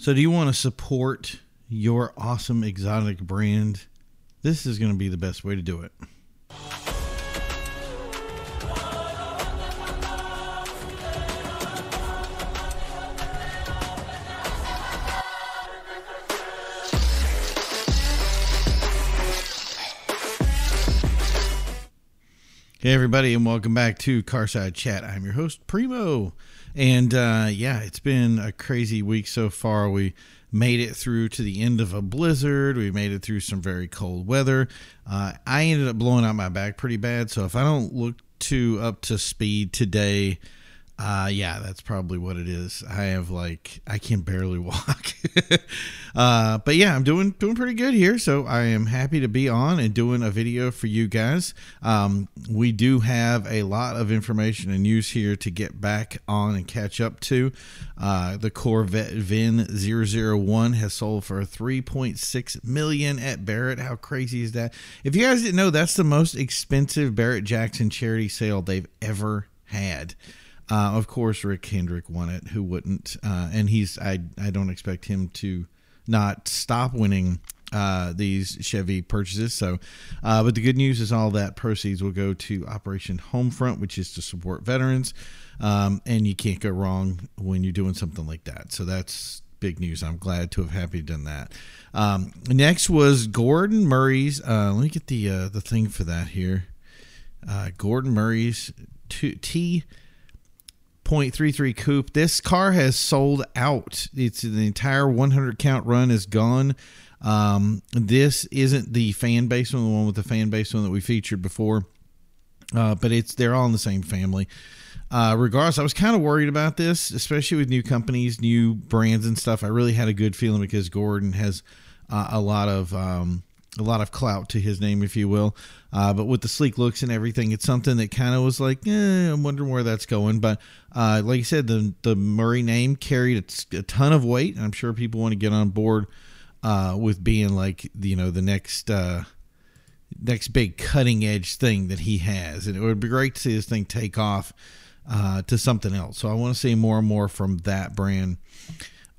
So, do you want to support your awesome exotic brand? This is going to be the best way to do it. Hey, everybody, and welcome back to Carside Chat. I'm your host, Primo. And uh, yeah, it's been a crazy week so far. We made it through to the end of a blizzard. We made it through some very cold weather. Uh, I ended up blowing out my back pretty bad. So if I don't look too up to speed today, uh, yeah, that's probably what it is. I have like I can barely walk. uh, but yeah, I'm doing doing pretty good here. So I am happy to be on and doing a video for you guys. Um, we do have a lot of information and news here to get back on and catch up to. Uh, the Corvette VIN 001 has sold for 3.6 million at Barrett. How crazy is that? If you guys didn't know, that's the most expensive Barrett Jackson charity sale they've ever had. Uh, of course, Rick Hendrick won it. Who wouldn't? Uh, and he's I I don't expect him to not stop winning uh, these Chevy purchases. So, uh, but the good news is all that proceeds will go to Operation Homefront, which is to support veterans. Um, and you can't go wrong when you're doing something like that. So that's big news. I'm glad to have happy done that. Um, next was Gordon Murray's. Uh, let me get the uh, the thing for that here. Uh, Gordon Murray's T 0.33 coupe. This car has sold out. It's the entire 100 count run is gone. Um, this isn't the fan base one, the one with the fan base one that we featured before, uh, but it's they're all in the same family. Uh, regardless, I was kind of worried about this, especially with new companies, new brands, and stuff. I really had a good feeling because Gordon has uh, a lot of um, a lot of clout to his name, if you will. Uh, but with the sleek looks and everything, it's something that kind of was like, eh, I'm wondering where that's going. But uh, like I said, the the Murray name carried a, a ton of weight. and I'm sure people want to get on board uh, with being like you know the next uh, next big cutting edge thing that he has, and it would be great to see this thing take off uh, to something else. So I want to see more and more from that brand.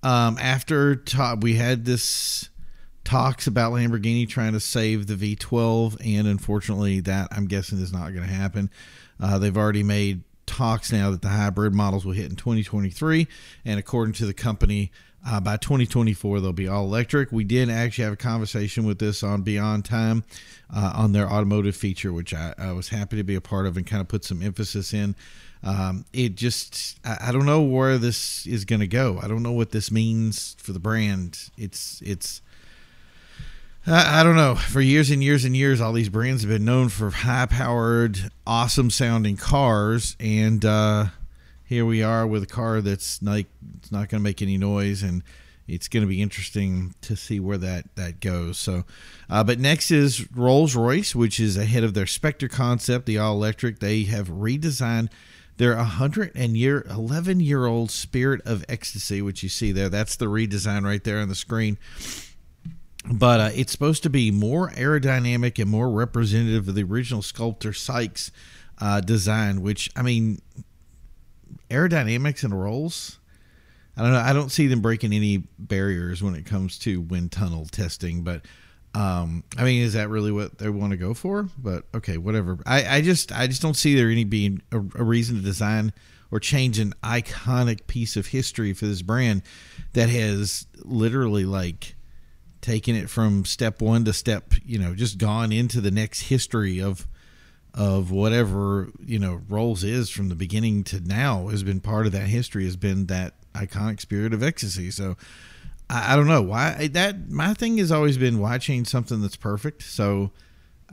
Um, after top, we had this talks about Lamborghini trying to save the V12, and unfortunately, that I'm guessing is not going to happen. Uh, they've already made talks now that the hybrid models will hit in 2023, and according to the company, uh, by 2024 they'll be all electric. We did actually have a conversation with this on Beyond Time uh, on their automotive feature, which I, I, was happy to be a part of and kind of put some emphasis in. Um, it just I, I don't know where this is going to go. I don't know what this means for the brand. It's it's I, don't know. For years and years and years, all these brands have been known for high-powered, awesome-sounding cars, and uh, here we are with a car that's like it's not going to make any noise, and it's going to be interesting to see where that that goes. So, uh, but next is Rolls Royce, which is ahead of their Spectre concept, the all-electric. They have redesigned their 100 and year 11 year old Spirit of Ecstasy, which you see there. That's the redesign right there on the screen but uh, it's supposed to be more aerodynamic and more representative of the original sculptor Sykes uh, design. Which I mean, aerodynamics and rolls. I don't know. I don't see them breaking any barriers when it comes to wind tunnel testing, but um, I mean, is that really what they want to go for? But okay, whatever. I, I just I just don't see there any being a, a reason to design or change an iconic piece of history for this brand that has literally like taken it from step one to step, you know, just gone into the next history of of whatever you know Rolls is from the beginning to now has been part of that history has been that iconic spirit of ecstasy. So I, I don't know why that my thing has always been why change something that's perfect. So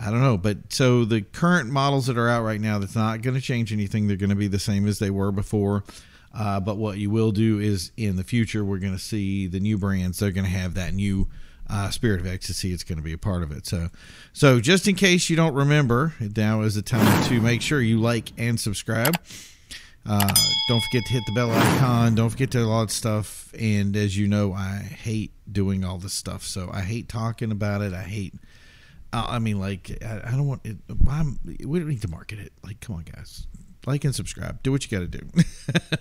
I don't know, but so the current models that are out right now, that's not going to change anything. They're going to be the same as they were before. Uh, but what you will do is in the future, we're going to see the new brands. They're going to have that new uh, Spirit of Ecstasy. It's going to be a part of it. So, so just in case you don't remember, now is the time to make sure you like and subscribe. Uh, don't forget to hit the bell icon. Don't forget to a lot of stuff. And as you know, I hate doing all this stuff. So I hate talking about it. I hate. Uh, I mean, like, I, I don't want it. I'm, we don't need to market it. Like, come on, guys. like and subscribe. Do what you got to do.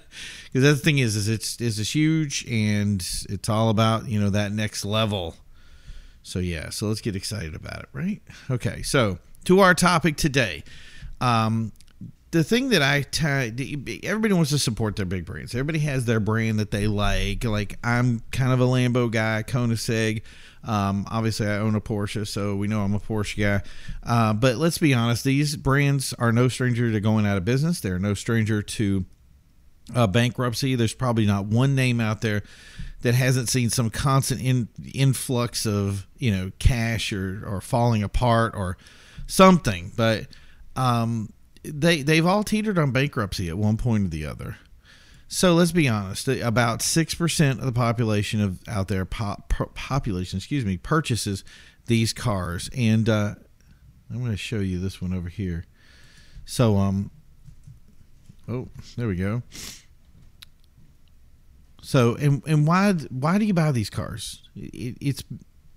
Because the thing is, is it's is it's huge and it's all about you know that next level. So yeah, so let's get excited about it, right? Okay, so to our topic today. Um, the thing that I t- everybody wants to support their big brands. Everybody has their brand that they like. Like I'm kind of a Lambo guy, Koenigsegg. Um, obviously, I own a Porsche, so we know I'm a Porsche guy. Uh, but let's be honest, these brands are no stranger to going out of business. They're no stranger to uh, bankruptcy. There's probably not one name out there that hasn't seen some constant in, influx of you know cash or or falling apart or something. But um, they they've all teetered on bankruptcy at one point or the other. So let's be honest. About six percent of the population of out there pop, population, excuse me, purchases these cars, and uh, I'm going to show you this one over here. So um, oh, there we go. So and and why why do you buy these cars? It, it's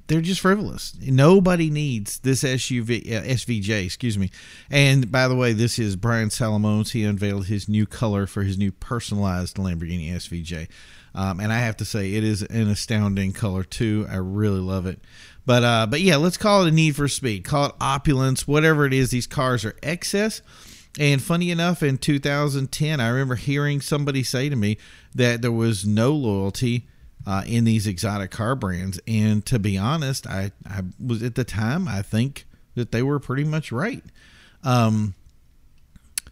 they're just frivolous. Nobody needs this SUV uh, SVJ, excuse me. And by the way, this is Brian Salamones. He unveiled his new color for his new personalized Lamborghini SVJ. Um, and I have to say, it is an astounding color too. I really love it. But uh, but yeah, let's call it a need for speed. Call it opulence, whatever it is. These cars are excess. And funny enough, in 2010, I remember hearing somebody say to me that there was no loyalty uh, in these exotic car brands. And to be honest, I, I was at the time, I think that they were pretty much right. Um,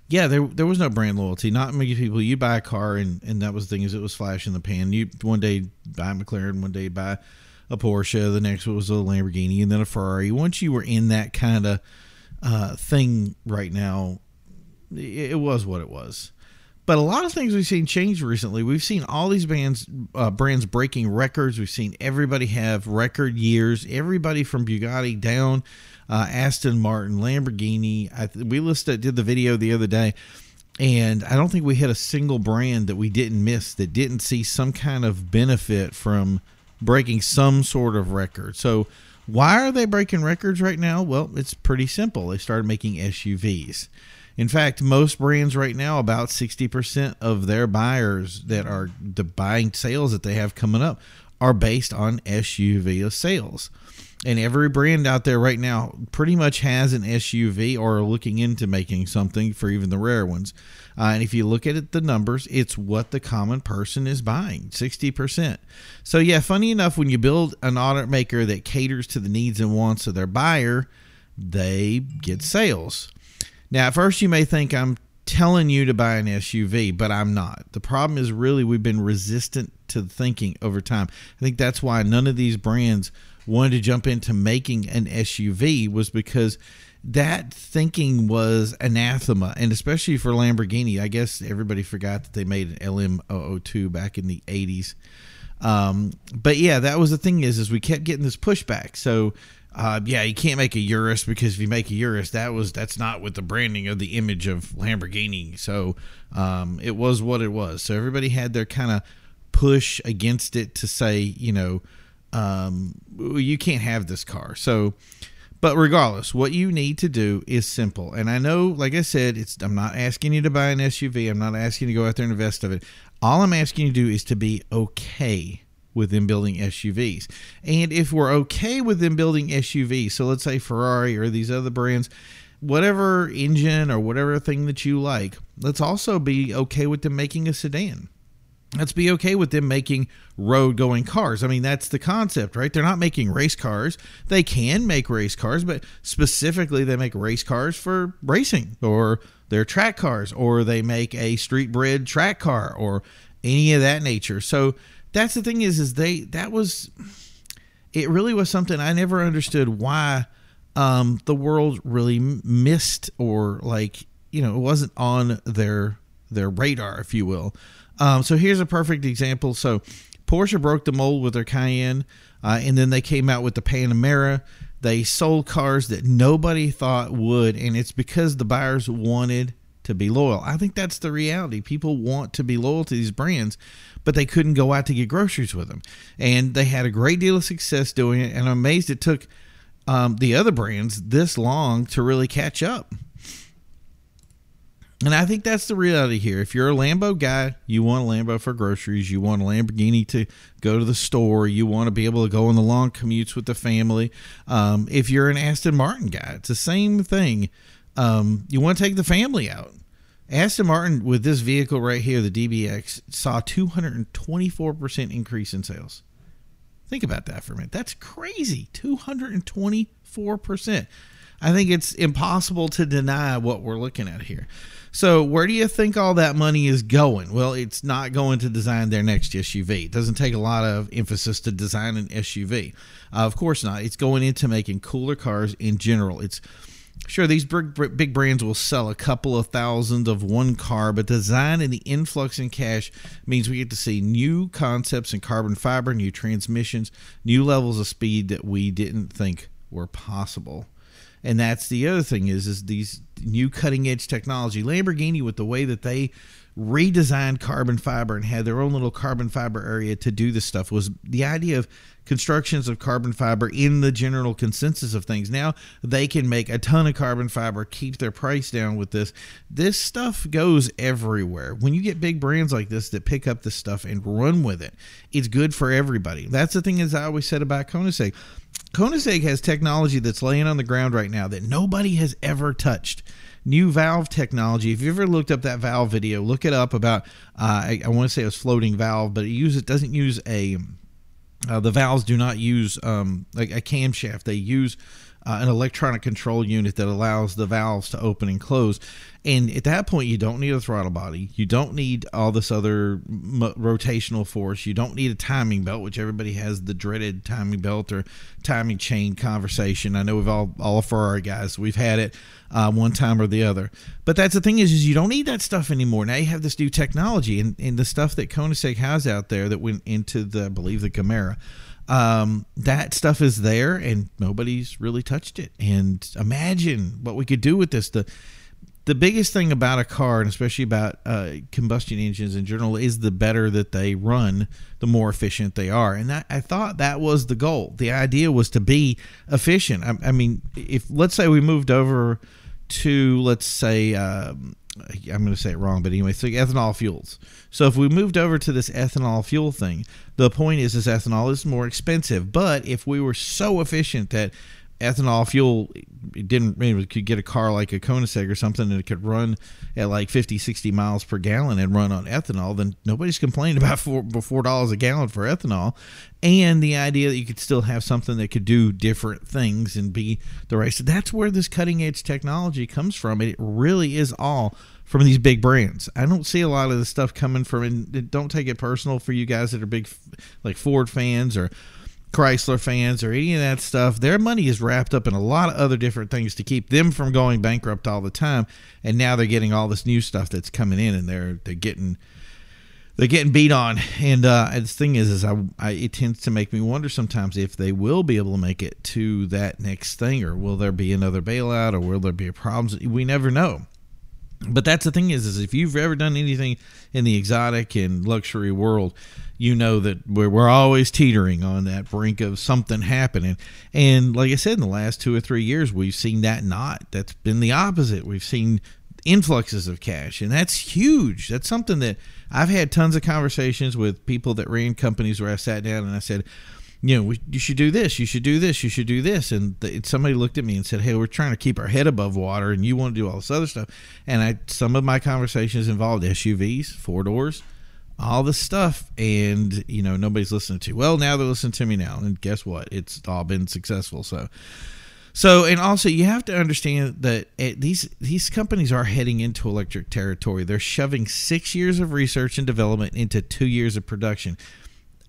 yeah, there there was no brand loyalty. Not many people. You buy a car, and, and that was the thing is it was flash in the pan. You one day buy a McLaren, one day buy a Porsche, the next was a Lamborghini, and then a Ferrari. Once you were in that kind of uh, thing right now, it, was what it was. But a lot of things we've seen change recently. We've seen all these bands, uh, brands breaking records. We've seen everybody have record years. Everybody from Bugatti down, uh, Aston Martin, Lamborghini. I, we listed did the video the other day, and I don't think we hit a single brand that we didn't miss that didn't see some kind of benefit from breaking some sort of record. So why are they breaking records right now? Well, it's pretty simple. They started making SUVs. In fact, most brands right now, about 60% of their buyers that are the buying sales that they have coming up are based on SUV sales. And every brand out there right now pretty much has an SUV or are looking into making something for even the rare ones. Uh, and if you look at it, the numbers, it's what the common person is buying 60%. So, yeah, funny enough, when you build an automaker that caters to the needs and wants of their buyer, they get sales. Now, at first, you may think I'm telling you to buy an SUV, but I'm not. The problem is really we've been resistant to thinking over time. I think that's why none of these brands wanted to jump into making an SUV was because that thinking was anathema and especially for Lamborghini. I guess everybody forgot that they made an LM002 back in the 80s. Um, but yeah, that was the thing is is we kept getting this pushback. So uh, yeah, you can't make a Urus because if you make a Urus, that was that's not with the branding of the image of Lamborghini. So um, it was what it was. So everybody had their kind of push against it to say, you know, um, you can't have this car. So, but regardless, what you need to do is simple. And I know, like I said, it's I'm not asking you to buy an SUV. I'm not asking you to go out there and invest of it. All I'm asking you to do is to be okay with them building SUVs. And if we're okay with them building SUVs, so let's say Ferrari or these other brands, whatever engine or whatever thing that you like, let's also be okay with them making a sedan. Let's be okay with them making road going cars. I mean, that's the concept, right? They're not making race cars. They can make race cars, but specifically, they make race cars for racing or they're track cars or they make a street bred track car or any of that nature. So, that's the thing is is they that was it really was something I never understood why um, the world really missed or like you know it wasn't on their their radar if you will. Um, so here's a perfect example. So Porsche broke the mold with their Cayenne, uh, and then they came out with the Panamera. They sold cars that nobody thought would, and it's because the buyers wanted to be loyal. I think that's the reality. People want to be loyal to these brands, but they couldn't go out to get groceries with them. And they had a great deal of success doing it. And I'm amazed it took um, the other brands this long to really catch up. And I think that's the reality here. If you're a Lambo guy, you want a Lambo for groceries, you want a Lamborghini to go to the store, you want to be able to go on the long commutes with the family. Um, if you're an Aston Martin guy, it's the same thing. Um, you want to take the family out. Aston Martin with this vehicle right here, the DBX, saw 224% increase in sales. Think about that for a minute. That's crazy. 224%. I think it's impossible to deny what we're looking at here. So, where do you think all that money is going? Well, it's not going to design their next SUV. It doesn't take a lot of emphasis to design an SUV. Uh, of course not. It's going into making cooler cars in general. It's Sure, these big, big brands will sell a couple of thousand of one car, but design and the influx in cash means we get to see new concepts in carbon fiber, new transmissions, new levels of speed that we didn't think were possible. And that's the other thing is is these new cutting edge technology. Lamborghini with the way that they redesigned carbon fiber and had their own little carbon fiber area to do this stuff was the idea of constructions of carbon fiber in the general consensus of things. Now they can make a ton of carbon fiber, keep their price down with this. This stuff goes everywhere. When you get big brands like this that pick up this stuff and run with it, it's good for everybody. That's the thing as I always said about Koenigsegg. Koenigsegg has technology that's laying on the ground right now that nobody has ever touched new valve technology. If you ever looked up that valve video, look it up about. Uh, I, I want to say it was floating valve, but it uses doesn't use a. Uh, the valves do not use um, like a camshaft. They use uh, an electronic control unit that allows the valves to open and close. And at that point, you don't need a throttle body. You don't need all this other m- rotational force. You don't need a timing belt, which everybody has the dreaded timing belt or timing chain conversation. I know we've all all our guys we've had it uh, one time or the other. But that's the thing is, is you don't need that stuff anymore. Now you have this new technology and, and the stuff that Koenigsegg has out there that went into the I believe the Camaro um, that stuff is there and nobody's really touched it. And imagine what we could do with this. The the biggest thing about a car, and especially about uh, combustion engines in general, is the better that they run, the more efficient they are. And that, I thought that was the goal. The idea was to be efficient. I, I mean, if let's say we moved over to let's say um, I'm going to say it wrong, but anyway, so ethanol fuels. So if we moved over to this ethanol fuel thing, the point is, this ethanol is more expensive. But if we were so efficient that ethanol fuel it didn't mean, could get a car like a Koenigsegg or something and it could run at like 50 60 miles per gallon and run on ethanol then nobody's complaining about four, four dollars a gallon for ethanol and the idea that you could still have something that could do different things and be the right so that's where this cutting edge technology comes from it really is all from these big brands. I don't see a lot of the stuff coming from, and don't take it personal for you guys that are big, like Ford fans or Chrysler fans or any of that stuff. Their money is wrapped up in a lot of other different things to keep them from going bankrupt all the time. And now they're getting all this new stuff that's coming in, and they're they're getting they're getting beat on. And uh, the thing is, is I, I, it tends to make me wonder sometimes if they will be able to make it to that next thing, or will there be another bailout, or will there be problems? We never know but that's the thing is, is if you've ever done anything in the exotic and luxury world, you know that we're, we're always teetering on that brink of something happening. And like I said, in the last two or three years, we've seen that not. That's been the opposite. We've seen influxes of cash, and that's huge. That's something that I've had tons of conversations with people that ran companies where I sat down and I said, you know, we, you should do this, you should do this, you should do this. And the, somebody looked at me and said, "Hey, we're trying to keep our head above water, and you want to do all this other stuff." And I, some of my conversations involved SUVs, four doors, all this stuff, and you know, nobody's listening to. Well, now they're listening to me now, and guess what? It's all been successful. So, so, and also you have to understand that these these companies are heading into electric territory. They're shoving six years of research and development into two years of production.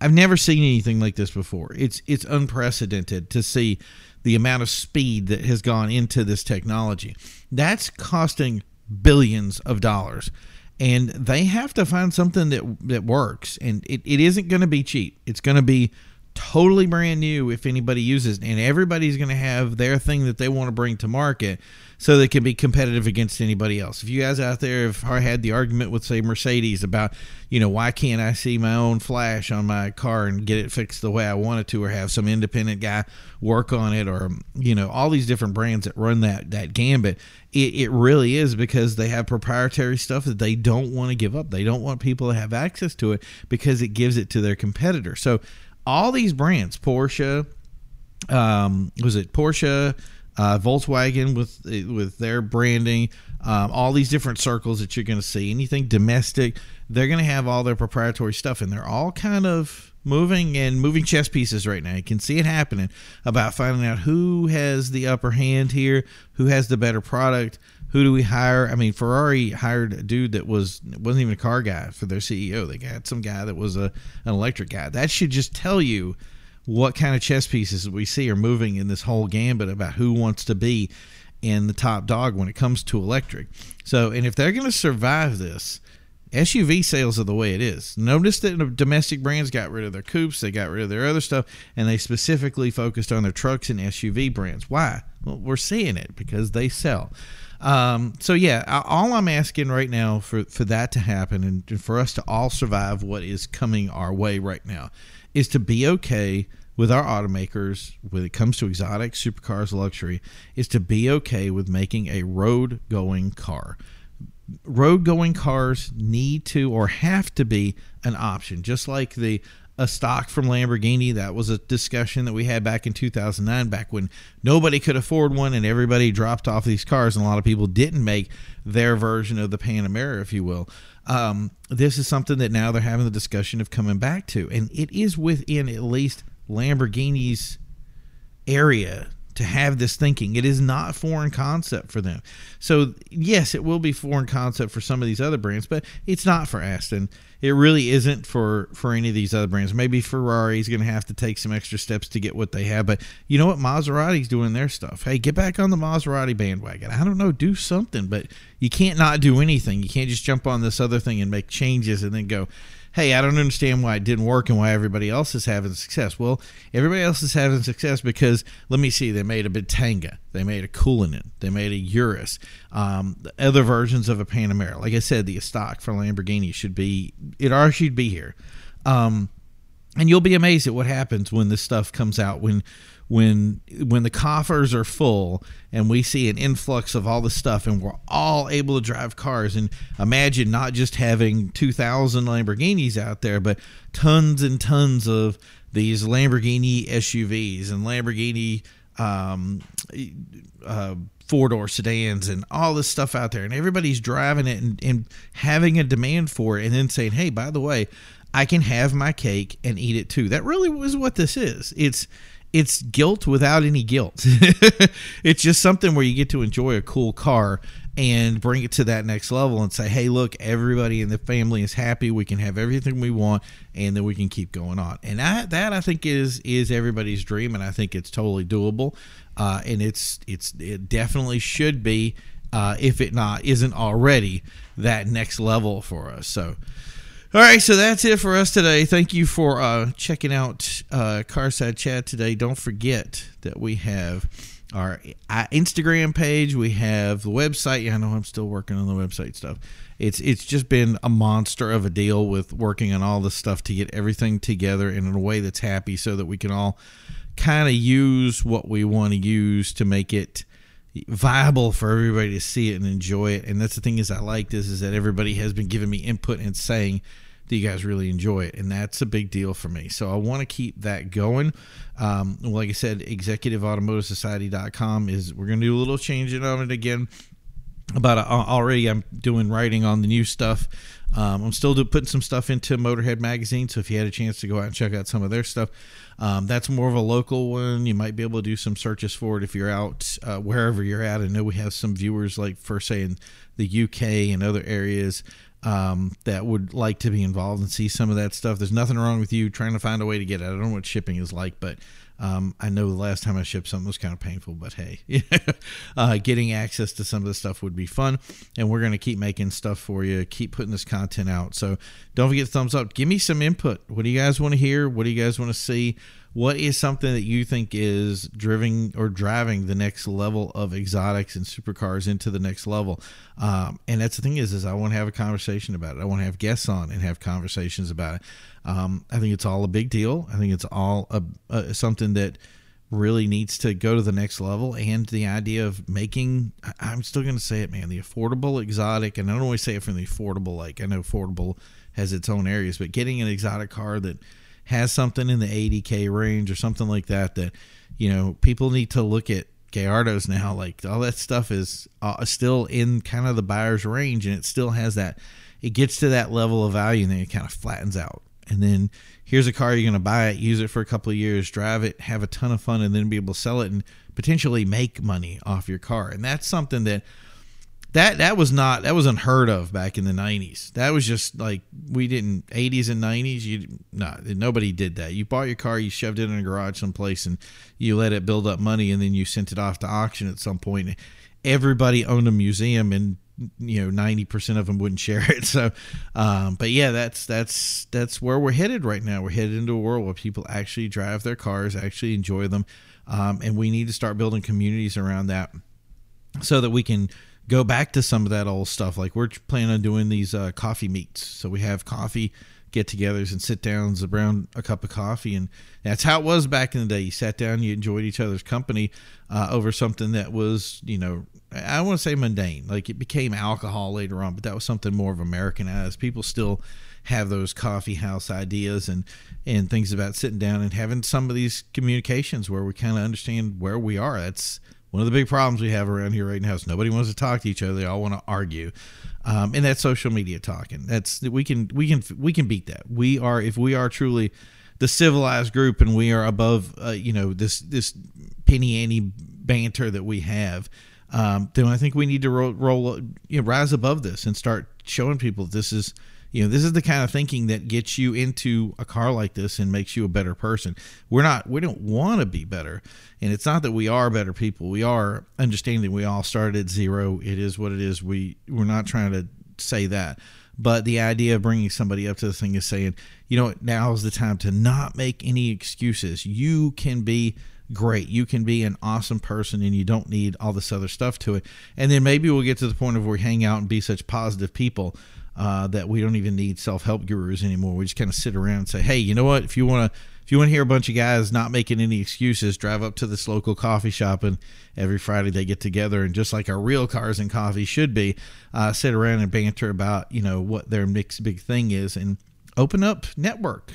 I've never seen anything like this before. It's it's unprecedented to see the amount of speed that has gone into this technology. That's costing billions of dollars. And they have to find something that that works. And it, it isn't going to be cheap. It's going to be totally brand new if anybody uses it. and everybody's going to have their thing that they want to bring to market so they can be competitive against anybody else. If you guys out there have had the argument with say Mercedes about, you know, why can't I see my own flash on my car and get it fixed the way I want it to or have some independent guy work on it or you know, all these different brands that run that that gambit, it, it really is because they have proprietary stuff that they don't want to give up. They don't want people to have access to it because it gives it to their competitor. So all these brands, Porsche, um, was it Porsche, uh, Volkswagen with with their branding, um, all these different circles that you're going to see. Anything domestic, they're going to have all their proprietary stuff, and they're all kind of moving and moving chess pieces right now. You can see it happening about finding out who has the upper hand here, who has the better product. Who do we hire? I mean, Ferrari hired a dude that was wasn't even a car guy for their CEO. They got some guy that was a an electric guy. That should just tell you what kind of chess pieces we see are moving in this whole gambit about who wants to be in the top dog when it comes to electric. So, and if they're going to survive this, SUV sales are the way it is. Notice that domestic brands got rid of their coupes, they got rid of their other stuff, and they specifically focused on their trucks and SUV brands. Why? Well, we're seeing it because they sell. Um, so yeah, all I'm asking right now for for that to happen and for us to all survive what is coming our way right now is to be okay with our automakers when it comes to exotic supercars luxury is to be okay with making a road going car. Road going cars need to or have to be an option just like the Estoque from Lamborghini. That was a discussion that we had back in 2009, back when nobody could afford one and everybody dropped off these cars, and a lot of people didn't make their version of the Panamera, if you will. Um, this is something that now they're having the discussion of coming back to, and it is within at least Lamborghini's area to have this thinking. It is not foreign concept for them. So yes, it will be foreign concept for some of these other brands, but it's not for Aston. It really isn't for for any of these other brands. Maybe Ferrari's going to have to take some extra steps to get what they have, but you know what? Maserati's doing their stuff. Hey, get back on the Maserati bandwagon. I don't know, do something, but you can't not do anything. You can't just jump on this other thing and make changes and then go hey, I don't understand why it didn't work and why everybody else is having success. Well, everybody else is having success because let me see, they made a Bentayga, they made a Cullinan, they made a Urus, um, other versions of a Panamera. Like I said, the Estoque for Lamborghini should be it already should be here. Um, and you'll be amazed at what happens when this stuff comes out when when when the coffers are full and we see an influx of all the stuff and we're all able to drive cars and imagine not just having 2000 Lamborghinis out there but tons and tons of these Lamborghini SUVs and Lamborghini um, uh, four door sedans and all this stuff out there. And everybody's driving it and, and having a demand for it and then saying hey by the way I can have my cake and eat it too that really was what this is it's it's guilt without any guilt. it's just something where you get to enjoy a cool car and bring it to that next level and say, hey, look, everybody in the family is happy. We can have everything we want, and then we can keep going on. And I, that I think is is everybody's dream, and I think it's totally doable. Uh, and it's it's it definitely should be, uh, if it not isn't already, that next level for us. So. All right, so that's it for us today. Thank you for uh, checking out uh, Carside Chat today. Don't forget that we have our uh, Instagram page. We have the website. Yeah, I know I'm still working on the website stuff. It's it's just been a monster of a deal with working on all this stuff to get everything together in a way that's happy, so that we can all kind of use what we want to use to make it viable for everybody to see it and enjoy it. And that's the thing is I like this is that everybody has been giving me input and saying that you guys really enjoy it, and that's a big deal for me. So I want to keep that going. Um, like I said, executiveautomotivesociety.com is we're going to do a little changing on it again. About uh, already, I'm doing writing on the new stuff. Um, I'm still do, putting some stuff into Motorhead magazine, so if you had a chance to go out and check out some of their stuff, um, that's more of a local one. You might be able to do some searches for it if you're out uh, wherever you're at. I know we have some viewers, like for say in the UK and other areas, um, that would like to be involved and see some of that stuff. There's nothing wrong with you trying to find a way to get it. I don't know what shipping is like, but Um, I know the last time I shipped something was kind of painful, but hey, uh, getting access to some of the stuff would be fun. And we're going to keep making stuff for you, keep putting this content out. So don't forget thumbs up. Give me some input. What do you guys want to hear? What do you guys want to see? What is something that you think is driving or driving the next level of exotics and supercars into the next level? Um, and that's the thing is, is I want to have a conversation about it. I want to have guests on and have conversations about it. Um, I think it's all a big deal. I think it's all a, a, something that really needs to go to the next level. And the idea of making, I'm still going to say it, man, the affordable exotic, and I don't always say it from the affordable, like I know affordable has its own areas, but getting an exotic car that has something in the 80k range or something like that that you know people need to look at Gallardo's now like all that stuff is uh, still in kind of the buyer's range and it still has that it gets to that level of value and then it kind of flattens out and then here's a car you're going to buy it use it for a couple of years drive it have a ton of fun and then be able to sell it and potentially make money off your car. And that's something that that that was not that was unheard of back in the 90s that was just like we didn't 80s and 90s you no nobody did that. You bought your car you shoved it in a garage someplace and you let it build up money and then you sent it off to auction at some point. Everybody owned a museum and you know 90% of them wouldn't share it. So um, but yeah that's that's that's where we're headed right now. We're headed into a world where people actually drive their cars actually enjoy them um, and we need to start building communities around that so that we can go back to some of that old stuff. Like we're planning on doing these uh, coffee meets, so we have coffee get-togethers and sit-downs around a cup of coffee, and that's how it was back in the day. You sat down, you enjoyed each other's company uh, over something that was, you know, I don't want to say mundane. Like it became alcohol later on, but that was something more of Americanized. People still have those coffee house ideas and and things about sitting down and having some of these communications where we kind of understand where we are. That's one of the big problems we have around here right now is nobody wants to talk to each other. They all want to argue, um, and that's social media talking. That's we can we can we can beat that. We are if we are truly the civilized group and we are above uh, you know this this penny ante banter that we have. Um, then I think we need to roll, roll you know, rise above this and start showing people this is you know this is the kind of thinking that gets you into a car like this and makes you a better person. We're not we don't want to be better. And it's not that we are better people. We are understanding we all started at zero. It is what it is. We we're not trying to say that. But the idea of bringing somebody up to the thing is saying you know now is the time to not make any excuses. You can be great. You can be an awesome person and you don't need all this other stuff to it. And then maybe we'll get to the point of where we hang out and be such positive people uh, that we don't even need self help gurus anymore. We just kind of sit around and say, hey, you know what? If you want to. If you want to hear a bunch of guys not making any excuses, drive up to this local coffee shop and every Friday they get together and just like our real cars and coffee should be, uh, sit around and banter about you know what their next big thing is and open up network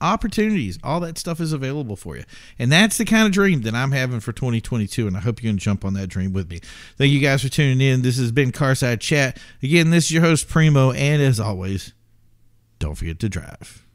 opportunities. All that stuff is available for you. And that's the kind of dream that i'm having for 2022 and i hope going to jump on that dream with me. Thank you guys for tuning in. This has been carside chat. Again this is your host primo and as always don't forget to drive